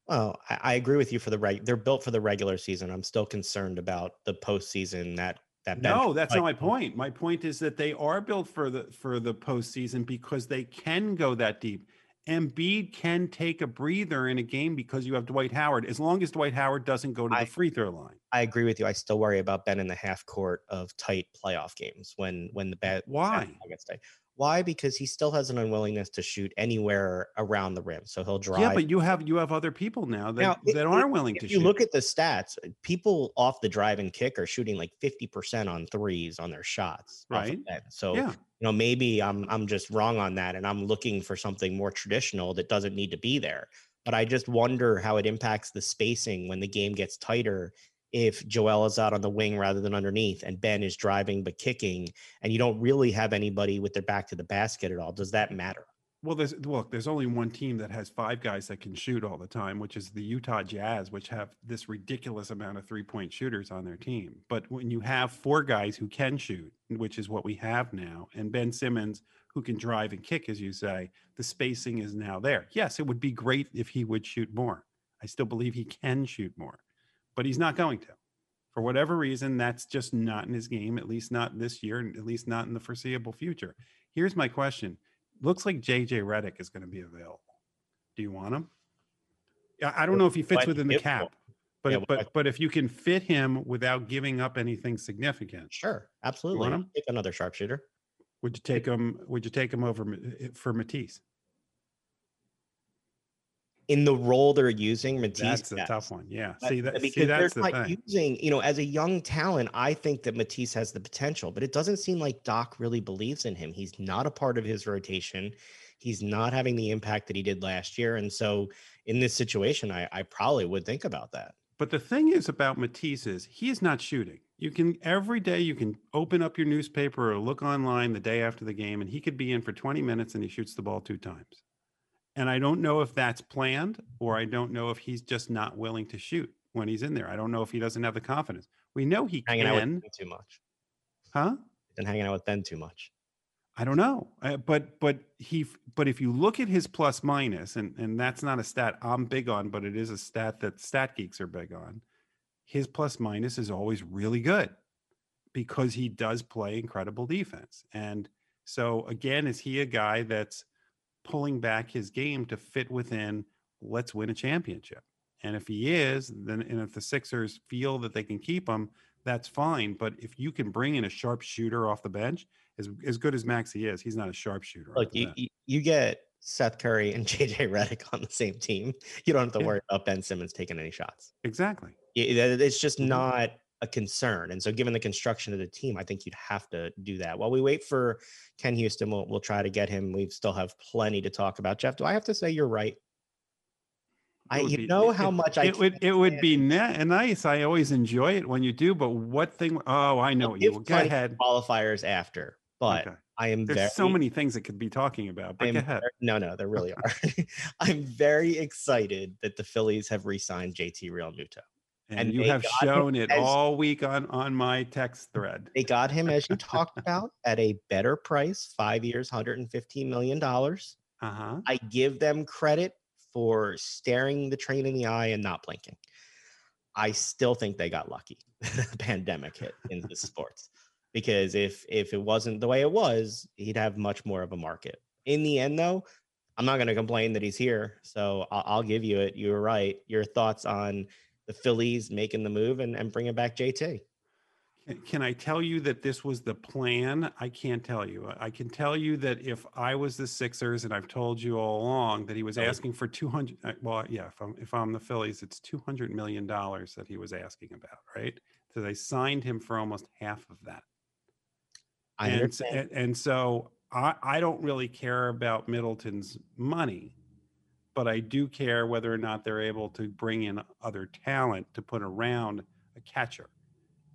Well, I, I agree with you for the right. They're built for the regular season. I'm still concerned about the postseason. That that no, that's not my point. My point is that they are built for the for the postseason because they can go that deep. Embiid can take a breather in a game because you have Dwight Howard, as long as Dwight Howard doesn't go to I, the free throw line. I agree with you. I still worry about Ben in the half court of tight playoff games when when the bad why gets tight. Why? Because he still has an unwillingness to shoot anywhere around the rim. So he'll drive. Yeah, but you have you have other people now that, now, that aren't willing to shoot. you look at the stats, uh, people off the drive and kick are shooting like 50% on threes on their shots. Right. So yeah. you know, maybe I'm I'm just wrong on that and I'm looking for something more traditional that doesn't need to be there. But I just wonder how it impacts the spacing when the game gets tighter if Joel is out on the wing rather than underneath and Ben is driving but kicking and you don't really have anybody with their back to the basket at all, does that matter? Well, there's look, there's only one team that has five guys that can shoot all the time, which is the Utah Jazz, which have this ridiculous amount of three-point shooters on their team. But when you have four guys who can shoot, which is what we have now, and Ben Simmons who can drive and kick, as you say, the spacing is now there. Yes, it would be great if he would shoot more. I still believe he can shoot more but he's not going to. For whatever reason, that's just not in his game, at least not this year, and at least not in the foreseeable future. Here's my question. Looks like JJ Redick is going to be available. Do you want him? I don't know if he fits within the cap, but yeah, but but if you can fit him without giving up anything significant, sure, absolutely. Take another sharpshooter. Would you take him? Would you take him over for Matisse? In the role they're using, Matisse. That's a tough one. Yeah. see that because see, that's they're not thing. using, you know, as a young talent, I think that Matisse has the potential, but it doesn't seem like Doc really believes in him. He's not a part of his rotation. He's not having the impact that he did last year. And so in this situation, I, I probably would think about that. But the thing is about Matisse is he is not shooting. You can every day you can open up your newspaper or look online the day after the game, and he could be in for 20 minutes and he shoots the ball two times. And I don't know if that's planned or I don't know if he's just not willing to shoot when he's in there. I don't know if he doesn't have the confidence. We know he hanging can. Out with too much. Huh? And hanging out with Ben too much. I don't know. Uh, but but he but if you look at his plus minus and and that's not a stat I'm big on, but it is a stat that stat geeks are big on. His plus minus is always really good because he does play incredible defense. And so again, is he a guy that's pulling back his game to fit within let's win a championship. And if he is, then and if the Sixers feel that they can keep him, that's fine. But if you can bring in a sharp shooter off the bench, as as good as Maxey is, he's not a sharp shooter. Look, you, you get Seth Curry and JJ Redick on the same team. You don't have to yeah. worry about Ben Simmons taking any shots. Exactly. It's just mm-hmm. not a concern. And so, given the construction of the team, I think you'd have to do that. While we wait for Ken Houston, we'll, we'll try to get him. We still have plenty to talk about. Jeff, do I have to say you're right? I you be, know how much it, I it would it would be na- nice. I always enjoy it when you do, but what thing? Oh, I know you. Go ahead. Qualifiers after, But Okay. I am There's very so many things that could be talking about, but I'm go ahead. no, no, there really are. I'm very excited that the Phillies have re-signed JT Realmuto. And, and you have shown it as- all week on on my text thread. They got him, as you talked about, at a better price, five years, 115 million dollars. Uh-huh. I give them credit for staring the train in the eye and not blinking. I still think they got lucky. the pandemic hit in the sports because if if it wasn't the way it was, he'd have much more of a market. In the end, though, I'm not going to complain that he's here. So I'll, I'll give you it. You're right. Your thoughts on the Phillies making the move and, and bringing back JT? Can- I tell you that this was the plan? I can't tell you. I can tell you that if I was the Sixers, and I've told you all along that he was asking for two hundred. uh, Well, yeah, if I'm if I'm the Phillies, it's two hundred million dollars that he was asking about, right? So they signed him for almost half of that. I and, understand. and, and so I, I don't really care about Middleton's money, but I do care whether or not they're able to bring in other talent to put around a catcher.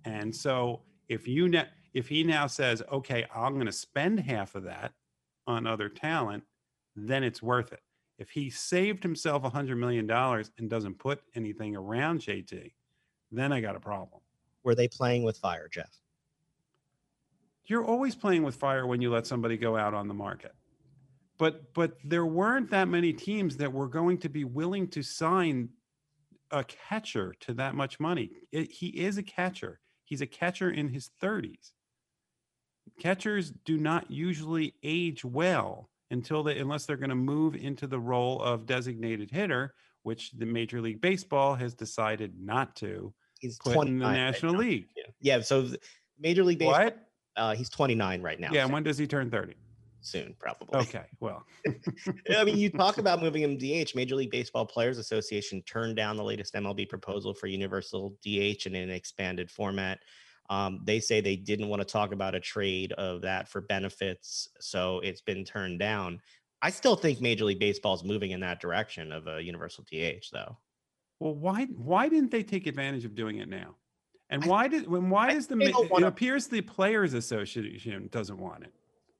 And so if you ne- if he now says, okay, I'm going to spend half of that on other talent, then it's worth it. If he saved himself a hundred million dollars and doesn't put anything around JT, then I got a problem. Were they playing with fire, Jeff? you're always playing with fire when you let somebody go out on the market. But but there weren't that many teams that were going to be willing to sign a catcher to that much money. It, he is a catcher. He's a catcher in his 30s. Catchers do not usually age well until they unless they're going to move into the role of designated hitter, which the Major League Baseball has decided not to He's put 29 in the National now. League. Yeah. Yeah. So Major League Baseball, What? uh, he's 29 right now. Yeah, so and when does he turn 30? Soon, probably. Okay, well, I mean, you talk about moving him DH. Major League Baseball Players Association turned down the latest MLB proposal for universal DH in an expanded format. Um, they say they didn't want to talk about a trade of that for benefits, so it's been turned down. I still think Major League Baseball is moving in that direction of a universal DH, though. Well, why why didn't they take advantage of doing it now? And why did when why I does the think they ma- don't it appears the players association doesn't want it.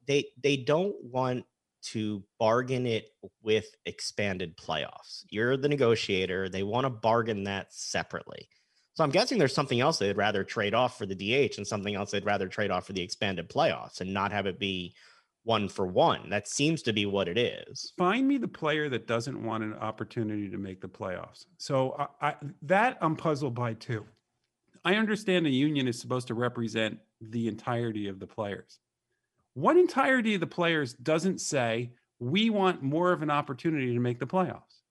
They they don't want to bargain it with expanded playoffs. You're the negotiator. They want to bargain that separately. So I'm guessing there's something else they'd rather trade off for the DH and something else they'd rather trade off for the expanded playoffs and not have it be one for one. That seems to be what it is. Find me the player that doesn't want an opportunity to make the playoffs. So I, I that I'm puzzled by too. I understand the union is supposed to represent the entirety of the players. What entirety of the players doesn't say we want more of an opportunity to make the playoffs?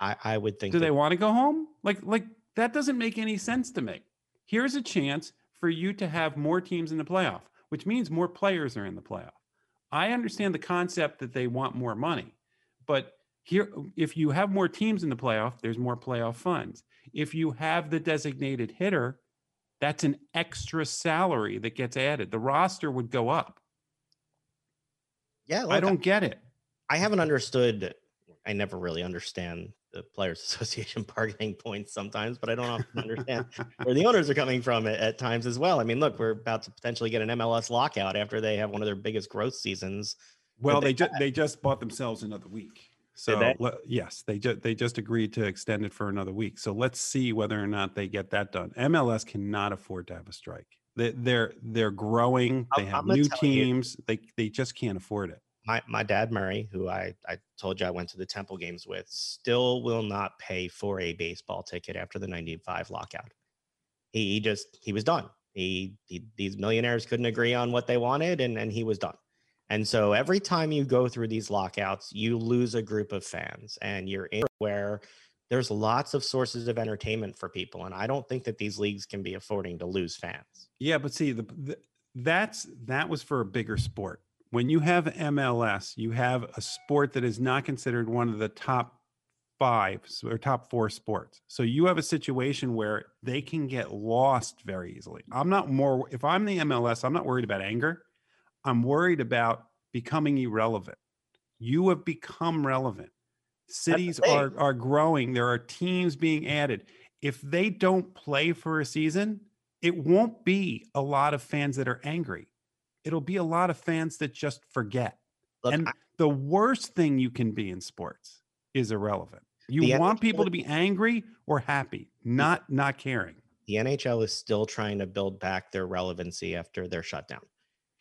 I, I would think Do they want to go home? Like, like that doesn't make any sense to me. Here's a chance for you to have more teams in the playoff, which means more players are in the playoff. I understand the concept that they want more money, but here, if you have more teams in the playoff, there's more playoff funds. If you have the designated hitter, that's an extra salary that gets added. The roster would go up. Yeah, I don't get it. I haven't understood. I never really understand the Players Association bargaining points sometimes, but I don't often understand where the owners are coming from at, at times as well. I mean, look, we're about to potentially get an MLS lockout after they have one of their biggest growth seasons. Well, they they just they just bought themselves another week. So they? le- yes, they just they just agreed to extend it for another week. So let's see whether or not they get that done. MLS cannot afford to have a strike. They, they're they're growing. They have new tell you- teams. They they just can't afford it. My my dad Murray, who I I told you I went to the Temple games with, still will not pay for a baseball ticket after the '95 lockout. He, he just he was done. He, he these millionaires couldn't agree on what they wanted, and and he was done. And so every time you go through these lockouts, you lose a group of fans, and you're in where there's lots of sources of entertainment for people, and I don't think that these leagues can be affording to lose fans. Yeah, but see the, the that's that was for a bigger sport. When you have MLS, you have a sport that is not considered one of the top five or top four sports. So you have a situation where they can get lost very easily. I'm not more if I'm the MLS, I'm not worried about anger. I'm worried about becoming irrelevant. You have become relevant. Cities are are growing. There are teams being added. If they don't play for a season, it won't be a lot of fans that are angry. it'll be a lot of fans that just forget. Look, and I- the worst thing you can be in sports is irrelevant. You want people to be angry or happy, not not caring. the NHL is still trying to build back their relevancy after their shutdown.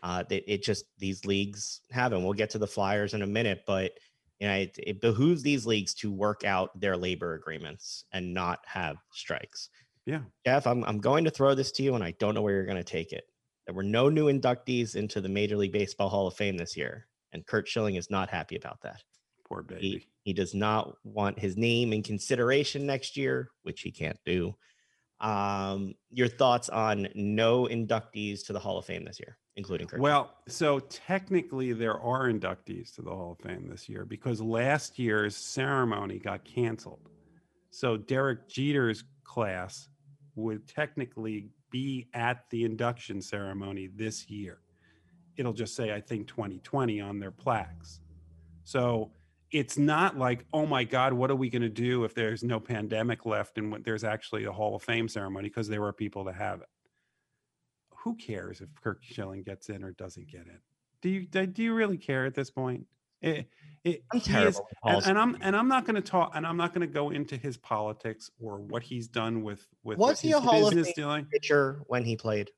Uh, it, it just these leagues haven't we'll get to the Flyers in a minute, but you know, it, it behooves these leagues to work out their labor agreements and not have strikes. Yeah. Jeff, I'm I'm going to throw this to you, and I don't know where you're going to take it. There were no new inductees into the Major League Baseball Hall of Fame this year, and Curt Schilling is not happy about that. Poor baby. He, he does not want his name in consideration next year, which he can't do. Um, your thoughts on no inductees to the Hall of Fame this year, including Curt? Well, so technically there are inductees to the Hall of Fame this year because last year's ceremony got canceled. So Derek Jeter's class would technically be at the induction ceremony this year. It'll just say, I think, 2020 on their plaques. So it's not like, oh my God, what are we going to do if there's no pandemic left and there's actually a Hall of Fame ceremony because there were people to have it who cares if Curt Schilling gets in or doesn't get in? Do you do you really care at this point? It, it, I'm is- and, and I'm and I'm not going to talk and I'm not going to go into his politics or what he's done with with Was he a Hall of Fame dealing. pitcher when he played.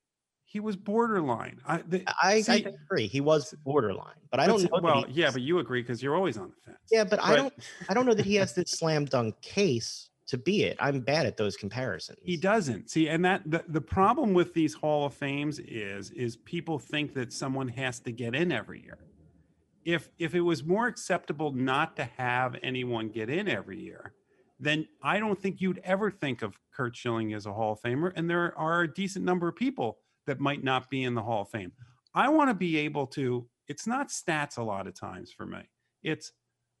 He was borderline. I, the, I, I agree. He was borderline, but I but don't see- know. Well, yeah, but you agree because you're always on the fence. yeah, but I don't. I don't know that he has this slam dunk case to be it. I'm bad at those comparisons. He doesn't see, and that the, the problem with these Hall of Fames is is people think that someone has to get in every year. If if it was more acceptable not to have anyone get in every year, then I don't think you'd ever think of Curt Schilling as a Hall of Famer. And there are a decent number of people that might not be in the Hall of Fame. I want to be able to. It's not stats a lot of times for me. It's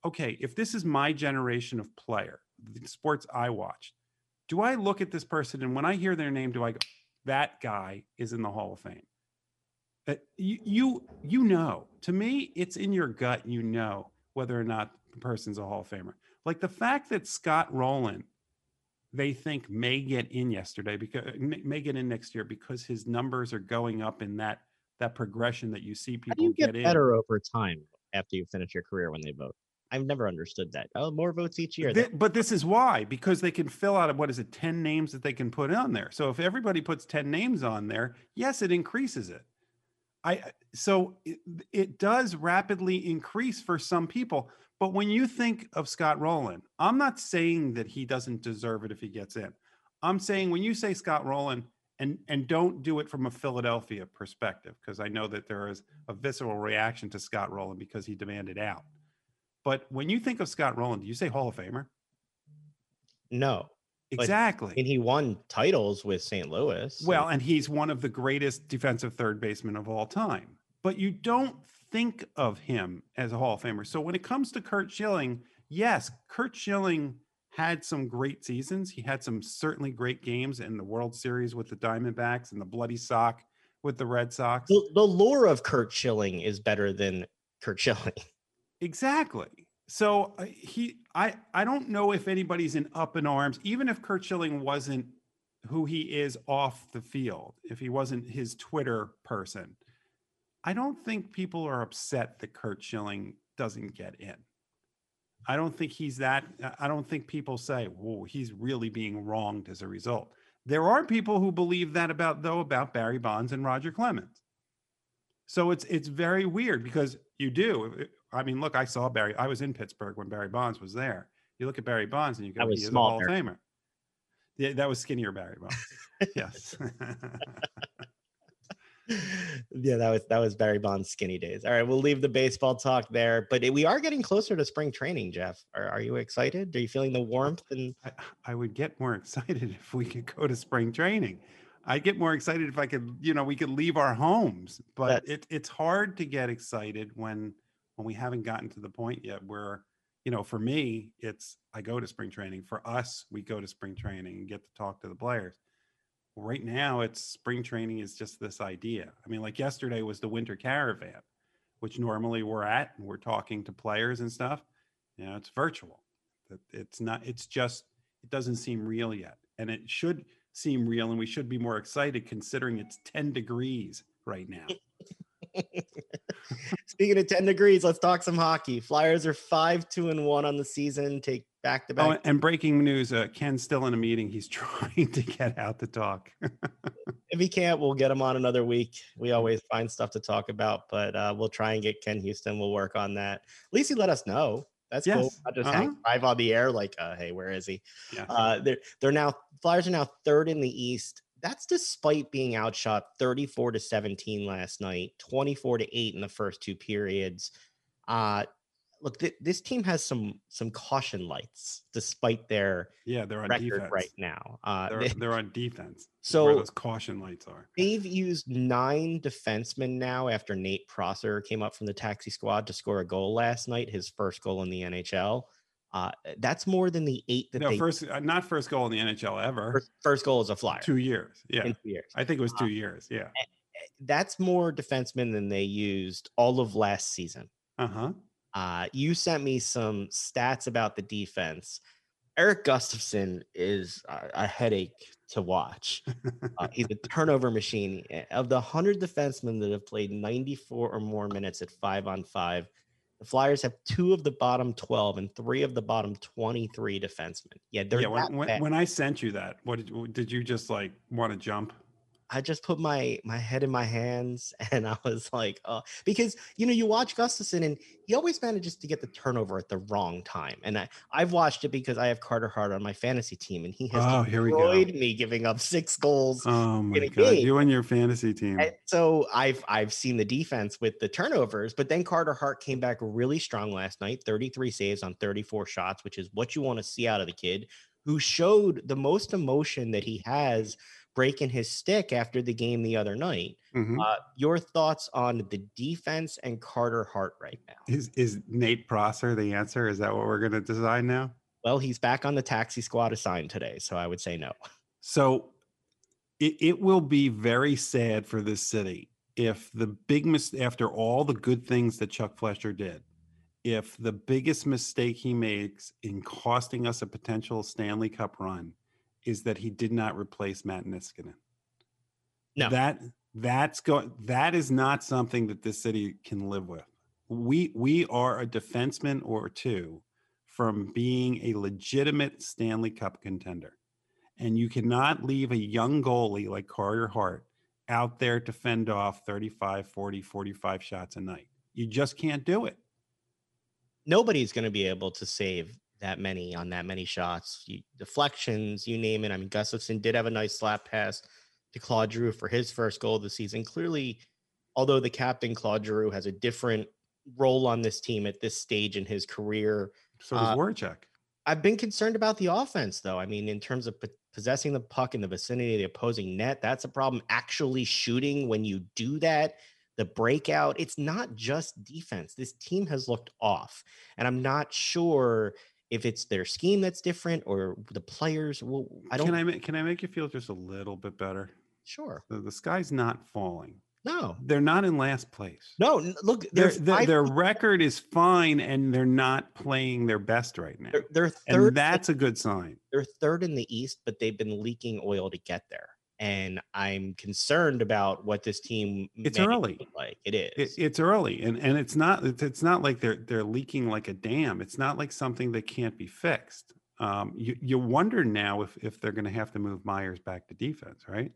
okay. If this is my generation of player, the sports I watched do I look at this person and when I hear their name, do I go, that guy is in the Hall of Fame? Uh, you, you, you know, to me, it's in your gut. You know whether or not the person's a Hall of Famer. Like the fact that Scott Rolen, they think may get in yesterday because uh, may may get in next year because his numbers are going up in that that progression that you see people you get, in. better over time after you finish your career when they vote? I've never understood that. Oh, more votes each year. Thi- but this is why because they can fill out of what is it 10 names that they can put on there so if everybody puts 10 names on there yes it increases it i so it, it does rapidly increase for some people but when you think of scott rolen i'm not saying that he doesn't deserve it if he gets in. I'm saying when you say scott rolen and and don't do it from a philadelphia perspective because i know that there is a visceral reaction to scott rolen because he demanded out. But when you think of Scott Rolen, do you say Hall of Famer? no, But- Exactly. and he won titles with St. Louis. so- well, and he's one of the greatest defensive third basemen of all time. But you don't think of him as a Hall of Famer. So when it comes to Curt Schilling, yes, Curt Schilling had some great seasons. He had some certainly great games in the World Series with the Diamondbacks and the bloody sock with the Red Sox. the, the lore of Curt Schilling is better than Curt Schilling. Exactly. So uh, he, I, I don't know if anybody's in up in arms, even if Curt Schilling wasn't who he is off the field, if he wasn't his Twitter person. I don't think people are upset that Curt Schilling doesn't get in. I don't think he's that. I- don't think people say, "Whoa, he's really being wronged as a result." There are people who believe that about though about Barry Bonds and Roger Clemens. So it's it's very weird because you do. I mean, look, I saw Barry. I was in Pittsburgh when Barry Bonds was there. You look at Barry Bonds and you go, he is a Hall of Famer. Yeah, that was skinnier Barry Bonds. yes. yeah, that was that was Barry Bonds' skinny days. All right, we'll leave the baseball talk there, but we are getting closer to spring training. Jeff, are, are you excited? Are you feeling the warmth? And I, I would get more excited if we could go to spring training. I'd get more excited if I could, you know, we could leave our homes. But That's- it, it's hard to get excited when when we haven't gotten to the point yet where, you know, for me, it's I go to spring training. For us, we go to spring training and get to talk to the players. Right now, it's spring training is just this idea. I mean, like yesterday was the winter caravan, which normally we're at and we're talking to players and stuff. You know, it's virtual. It- It's not. It's just. It doesn't seem real yet, and it should seem real, and we should be more excited considering it's ten degrees right now. Speaking of 10 degrees, let's talk some hockey. Flyers are 5 2 and 1 on the season, take back to Oh, back. and breaking news: uh, Ken's still in a meeting. He's trying to get out to talk. If he can't, we'll get him on another week. We always find stuff to talk about, but uh, we'll try and get Ken Houston. We'll work on that. At least he let us know. That's cool. Yes, Not just uh-huh. hang live on the air, like, uh, hey, where is he? yeah. Uh, they're they're now Flyers are now third in the East. That's despite being outshot 34 to 17 last night, 24 to 8 in the first two periods. Uh look, th- this team has some some caution lights despite their yeah, they're on record defense. right now. Uh They're, they, they're on defense. where so those caution lights are. they've used nine defensemen now after Nate Prosser came up from the taxi squad to score a goal last night, his first goal in the NHL. Uh, that's more than the eight that No, they first, uh, not first goal in the NHL ever. first, first goal as a flyer Two years. Yeah, in two years. I think it was two years. Yeah. that's more defensemen than they used all of last season. Uh huh. Uh, you sent me some stats about the defense. Erik Gustafsson is a, a headache to watch. Uh, he's a turnover machine. Eh, Of the 100 defensemen that have played 94 or more minutes at five on five, the Flyers have two of the bottom 12 and three of the bottom 23 defensemen. Yeah, they're yeah. When, when, bad. when I sent you that, what did, you- did you just like want to jump? I just put my my head in my hands and I was like, oh, because you know, you watch Gustafsson and he always manages to get the turnover at the wrong time. And I I've watched it because I have Carter Hart on my fantasy team and he has Oh, here we go. destroyed me giving up six goals. Oh my god! beat. You and your fantasy team. And so I've I've seen the defense with the turnovers, but then Carter Hart came back really strong last night, 33 saves on 34 shots, which is what you want to see out of the kid who showed the most emotion that he has breaking his stick after the game the other night. Mhm. Uh, your thoughts on the defense and Carter Hart right now? Is is Nate Prosser the answer? Is that what we're going to design now? Well, he's back on the taxi squad assigned today, so I would say no. So it, it will be very sad for this city if the big mis- after all the good things that Chuck Fletcher did, if the biggest mistake he makes in costing us a potential Stanley Cup run is that he did not replace Matt Niskanen. No. That that's going that is not something that this city can live with. We we are a defenseman or two from being a legitimate Stanley Cup contender. And you cannot leave a young goalie like Carter Hart out there to fend off 35, 40, 45 shots a night. You just can't do it. Nobody's going to be able to save that many on that many shots. You, deflections, you name it. I mean, Gustafsson did have a nice slap pass to Claude Giroux for his first goal of the season. Clearly, although the captain Claude Giroux has a different role on this team at this stage in his career, So does Uh, Voracek. I've been concerned about the offense, though. I mean, in terms of po- possessing the puck in the vicinity of the opposing net, that's a problem. Actually shooting when you do that, the breakout, it's not just defense. This team has looked off, and I'm not sure if it's their scheme that's different or the players. Well, I don't. Can I make can I make you feel just a little bit better? sure. The, the sky's not falling. No. They're not in last place. No. Look, Their, their, their record is fine and they're not playing their best right now. they're, they're And third. that's a good sign. they're third in the East, but they've been leaking oil to get there. And I'm concerned about what this team. It's early. look Like it is. It, it's early, and and it's not it's, it's not like they're they're leaking like a dam. It's not like something that can't be fixed. Um, you you wonder now if if they're going to have to move Myers back to defense, right?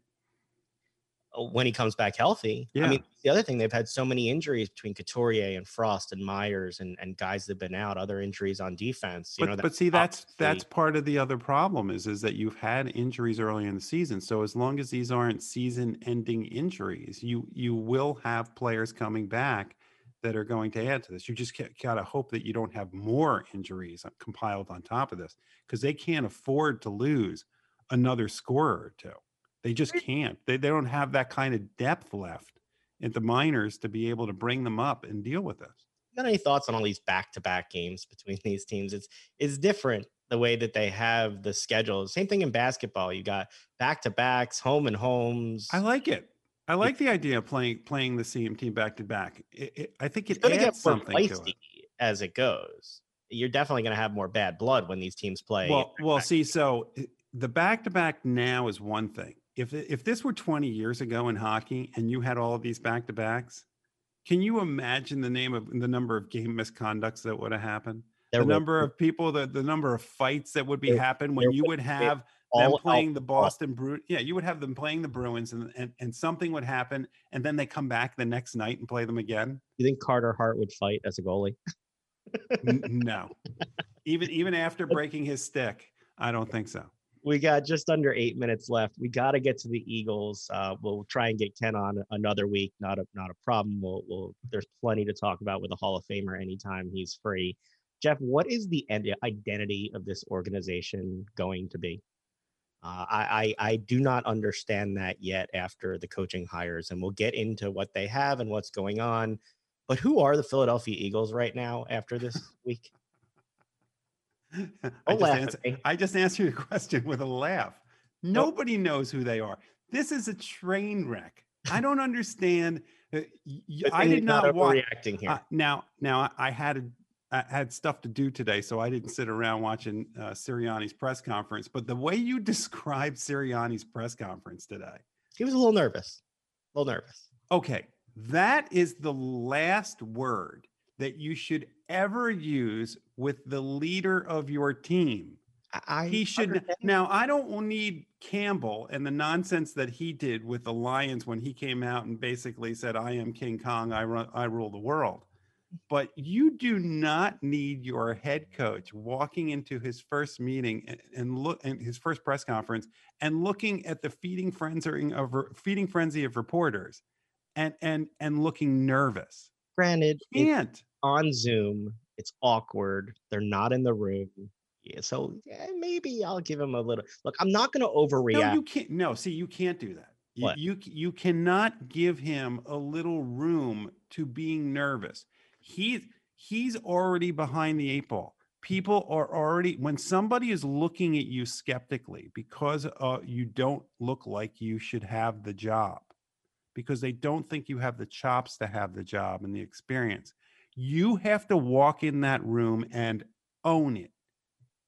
Uh, when he comes back healthy. I mean, the other thing, they've had so many injuries between Couturier and Frost and Myers and, and guys that have been out, other injuries on defense. You But know, that but see, that's that's part of the other problem is is that you've had injuries early in the season. So as long as these aren't season-ending injuries, you you will have players coming back that are going to add to this. You just got to hope that you don't have more injuries compiled on top of this because they can't afford to lose another scorer or two. They just can't. They, they don't have that kind of depth left at the minors to be able to bring them up and deal with this. got any thoughts on all these back-to-back games between these teams? It's it's different the way that they have the schedule. Same thing in basketball. You got back-to-backs, home and homes. I like it. I like the idea of playing playing the same team back to back. I think it get adds more something to it. as it goes. You're definitely going to have more bad blood when these teams play. Well, well, see, so eh, the back to back now is one thing. If if this were 20 years ago in hockey and you had all of these back to backs, Can you imagine the name of the number of game misconducts that would have happened? There the would number of people that the number of fights that would be There- happen when you would have them all out playing the. Boston Bru Yeah, you would have them playing the Bruins and, and and something would happen and then they come back the next night and play them again. You think Carter Hart would fight as a goalie? No. Even even after breaking his stick, I don't think so. We got just under eight minutes left. We got to get to the Eagles. Uh, we'll try and get Ken on another week. Not a not a problem. We'll, we'll there's plenty to talk about with a Hall of Famer anytime he's free. Jeff, what is the id- identity of this organization going to be? Uh, I, I I do not understand that yet after the coaching hires, and we'll get into what they have and what's going on. But who are the Philadelphia Eagles right now after this week? I just, answer. I just answered your question with a laugh. Nobody knows who they are. This is a train wreck. I don't understand. uh, I did not watch. overreacting here. Uh, now, now I- I had a, I had stuff to do today, so I didn't sit around watching uh, Sirianni's press conference. But the way you described Sirianni's press conference today, he was a little nervous. A little nervous. okay, that is the last word that you should ever use with the leader of your team. I, he should understand. now i don't need campbell and the nonsense that he did with the lions when he came out and basically said i am king kong i run i rule the world but you do not need your head coach walking into his first meeting and, and look and his first press conference and looking at the feeding frenzy of feeding frenzy of reporters and and and looking nervous Granted, can't on Zoom. It's awkward. They're not in the room. Yeah, so yeah, maybe I'll give him a little. Look, I'm not going to overreact. No, you can't. No, see, you can't do that. You, What? you you cannot give him a little room to being nervous. He's he's already behind the eight ball. People are already when somebody is looking at you skeptically because uh, you don't look like you should have the job, because they don't think you have the chops to have the job and the experience. You have to walk in that room and own it.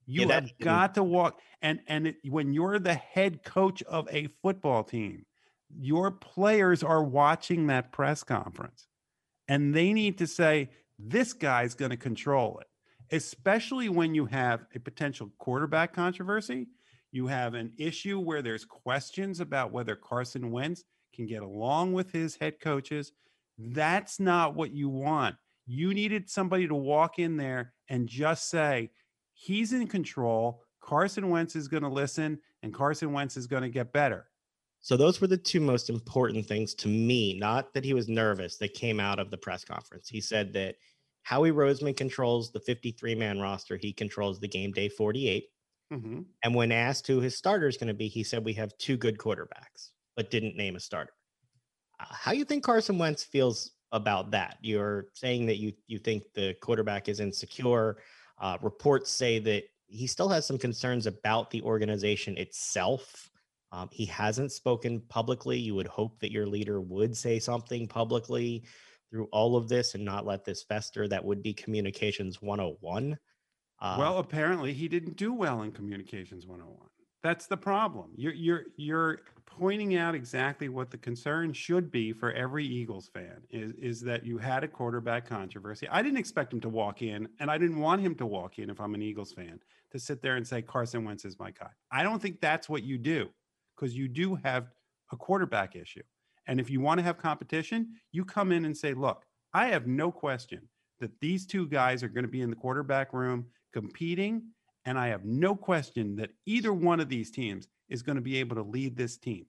You Yeah, have got to walk and and it, when you're the head coach of a football team, your players are watching that press conference and they need to say this guy's going to control it. Especially when you have a potential quarterback controversy, you have an issue where there's questions about whether Carson Wentz can get along with his head coaches. That's not what you want. You needed somebody to walk in there and just say, he's in control. Carson Wentz is going to listen and Carson Wentz is going to get better. So those were the two most important things to me. Not that he was nervous. That came out of the press conference. He said that Howie Roseman controls the 53 man roster. He controls the game day 48. Mm-hmm. And when asked who his starter is going to be, he said we have two good quarterbacks, but didn't name a starter. Uh, how you think Carson Wentz feels about that? You're saying that you you think the quarterback is insecure. Uh, reports say that he still has some concerns about the organization itself. Um, he hasn't spoken publicly. You would hope that your leader would say something publicly through all of this and not let this fester. That would be communications 101. Uh, well, apparently he didn't do well in communications 101. That's the problem. You're you're you're pointing out exactly what the concern should be for every Eagles fan is is that you had a quarterback controversy. I didn't expect him to walk in, and I didn't want him to walk in if I'm an Eagles fan to sit there and say Carson Wentz is my guy. I don't think that's what you do because you do have a quarterback issue. And if you want to have competition, you come in and say, look, I have no question that these two guys are going to be in the quarterback room competing. And I have no question that either one of these teams is going to be able to lead this team.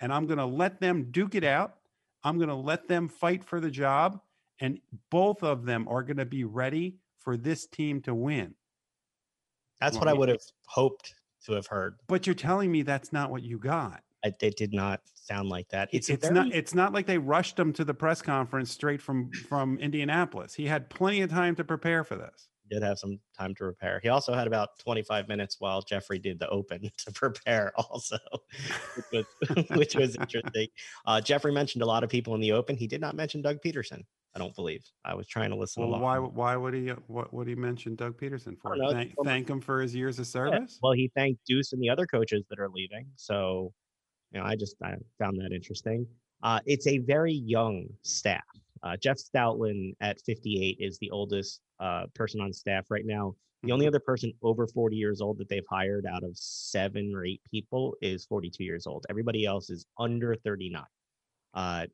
And I'm going to let them duke it out. I'm going to let them fight for the job. And both of them are going to be ready for this team to win. that's what I would have hoped to have heard. But you're telling me that's not what you got. I, it did not sound like that. It's, It's, a not it's not like they rushed him to the press conference straight from from Indianapolis. He had plenty of time to prepare for this. Did have some time to prepare. He also had about 25 minutes while Jeffrey did the open to prepare also, which was, which was interesting. Uh, Jeffrey mentioned a lot of people in the open. He did not mention Doug Pederson. I don't believe. I was trying to listen Well, along. why why would he uh, what would he mention Doug Pederson for? know, Thank, thank him for his years of Yeah, service. Well, he thanked Duce and the other coaches that are leaving. So, you know, I just I found that interesting. Uh, it's a very young staff. Uh, Jeff Stoutland at 58 is the oldest uh, person on staff right now. The only other person over 40 years old that they've hired out of seven or eight people is 42 years old. Everybody else is under 39. Uh,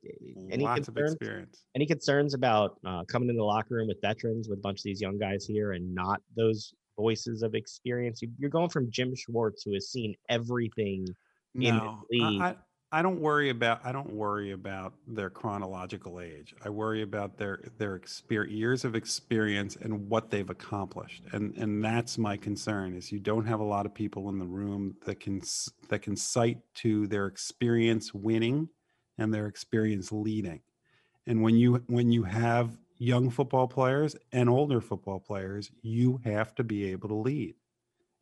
any Lots of concerns? experience. Any concerns about uh, coming in the locker room with veterans with a bunch of these young guys here and not those voices of experience? You, you're going from Jim Schwartz, who has seen everything. in the league. I, I, I don't worry about I don't worry about their chronological age. I worry about their their exper- years of experience and what they've accomplished. And and that's my concern is you don't have a lot of people in the room that can that can cite to their experience winning and their experience leading. And when you when you have young football players and older football players, you have to be able to lead.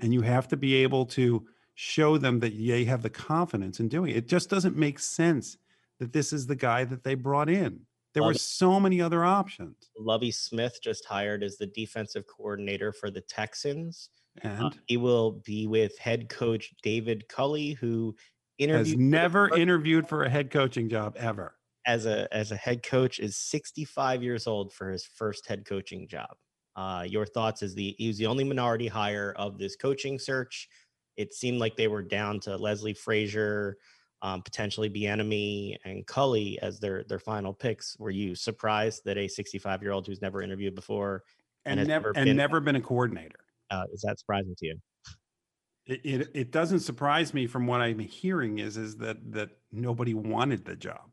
And you have to be able to show them that they have the confidence in doing it. It just doesn't make sense that this is the guy that they brought in. There were so many other options. Lovie Smith just hired as the defensive coordinator for the Texans. Uh, And he will be with head coach David Culley, who has interviewed for never first- interviewed for a head coaching job ever. as a as a head coach is 65 years old for his first head coaching job. Uh, your thoughts is the he was the only minority hire of this coaching search. It seemed like they were down to Leslie Frazier, um, potentially Bieniemy and Culley as their their final picks. Were you surprised that a 65 year old who's never interviewed before And, And never never and been- never been a coordinator. uh, is that surprising to you? It, it it doesn't surprise me from what I'm hearing is is that that nobody wanted the job.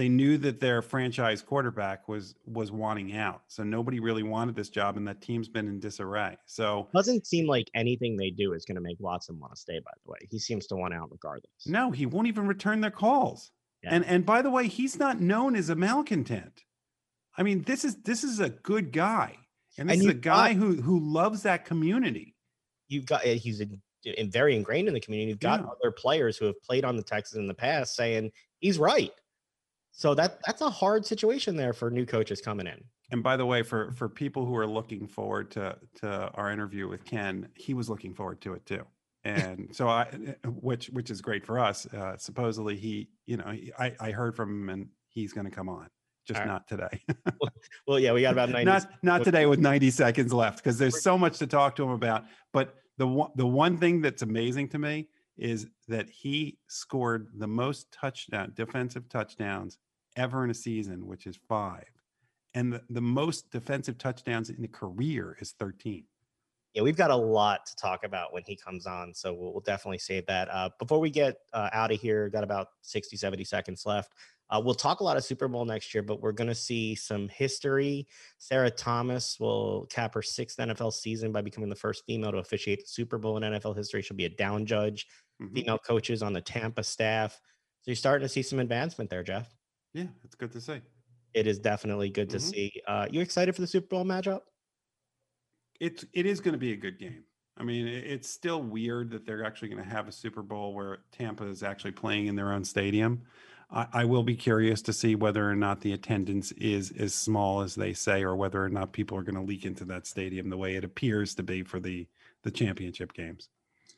They knew that their franchise quarterback was was wanting out. So nobody really wanted this job and that team's been in disarray. So Doesn't seem like anything they do is going to make Watson want to stay. By the way, he seems to want out regardless. No, he won't even return their calls. Yeah. And and by the way, he's not known as a malcontent. I mean, this is this is a good guy. And this And is a guy got- who who loves that community. you've got he's in, in very ingrained in the community. You've got Yeah. other players who have played on the Texans in the past saying he's right. So that that's a hard situation there for new coaches coming in. And by the way, for for people who are looking forward to to our interview with Ken, he was looking forward to it too. And so I, which which is great for us. Uh, supposedly he, you know, he, I I heard from him and he's going to come on, just right. not today. Well, yeah, we got about 90 not not today with 90 seconds left because there's so much to talk to him about. But the one the one thing that's amazing to me is that he scored the most touchdown defensive touchdowns ever in a season, which is five. And the, the most defensive touchdowns in a career is 13. yeah, we've got a lot to talk about when he comes on. So we'll, we'll definitely save that. Uh, before we get uh, out of here, got about 60, 70 seconds left. Uh, we'll talk a lot of Super Bowl next year, but we're going to see some history. Sarah Thomas will cap her sixth NFL season by becoming the first female to officiate the Super Bowl in NFL history. She'll be a down judge. Mhm. Female coaches on the Tampa staff. So you're starting to see some advancement there, Jeff. Yeah, it's good to see. It is definitely good to Mhm. see. Uh, you excited for the Super Bowl matchup? It's it is going to be a good game. I mean, it's still weird that they're actually going to have a Super Bowl where Tampa is actually playing in their own stadium. I, I will be curious to see whether or not the attendance is as small as they say, or whether or not people are going to leak into that stadium the way it appears to be for the the championship games.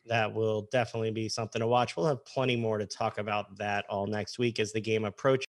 that will definitely be something to watch. We'll have plenty more to talk about that all next week as the game approaches.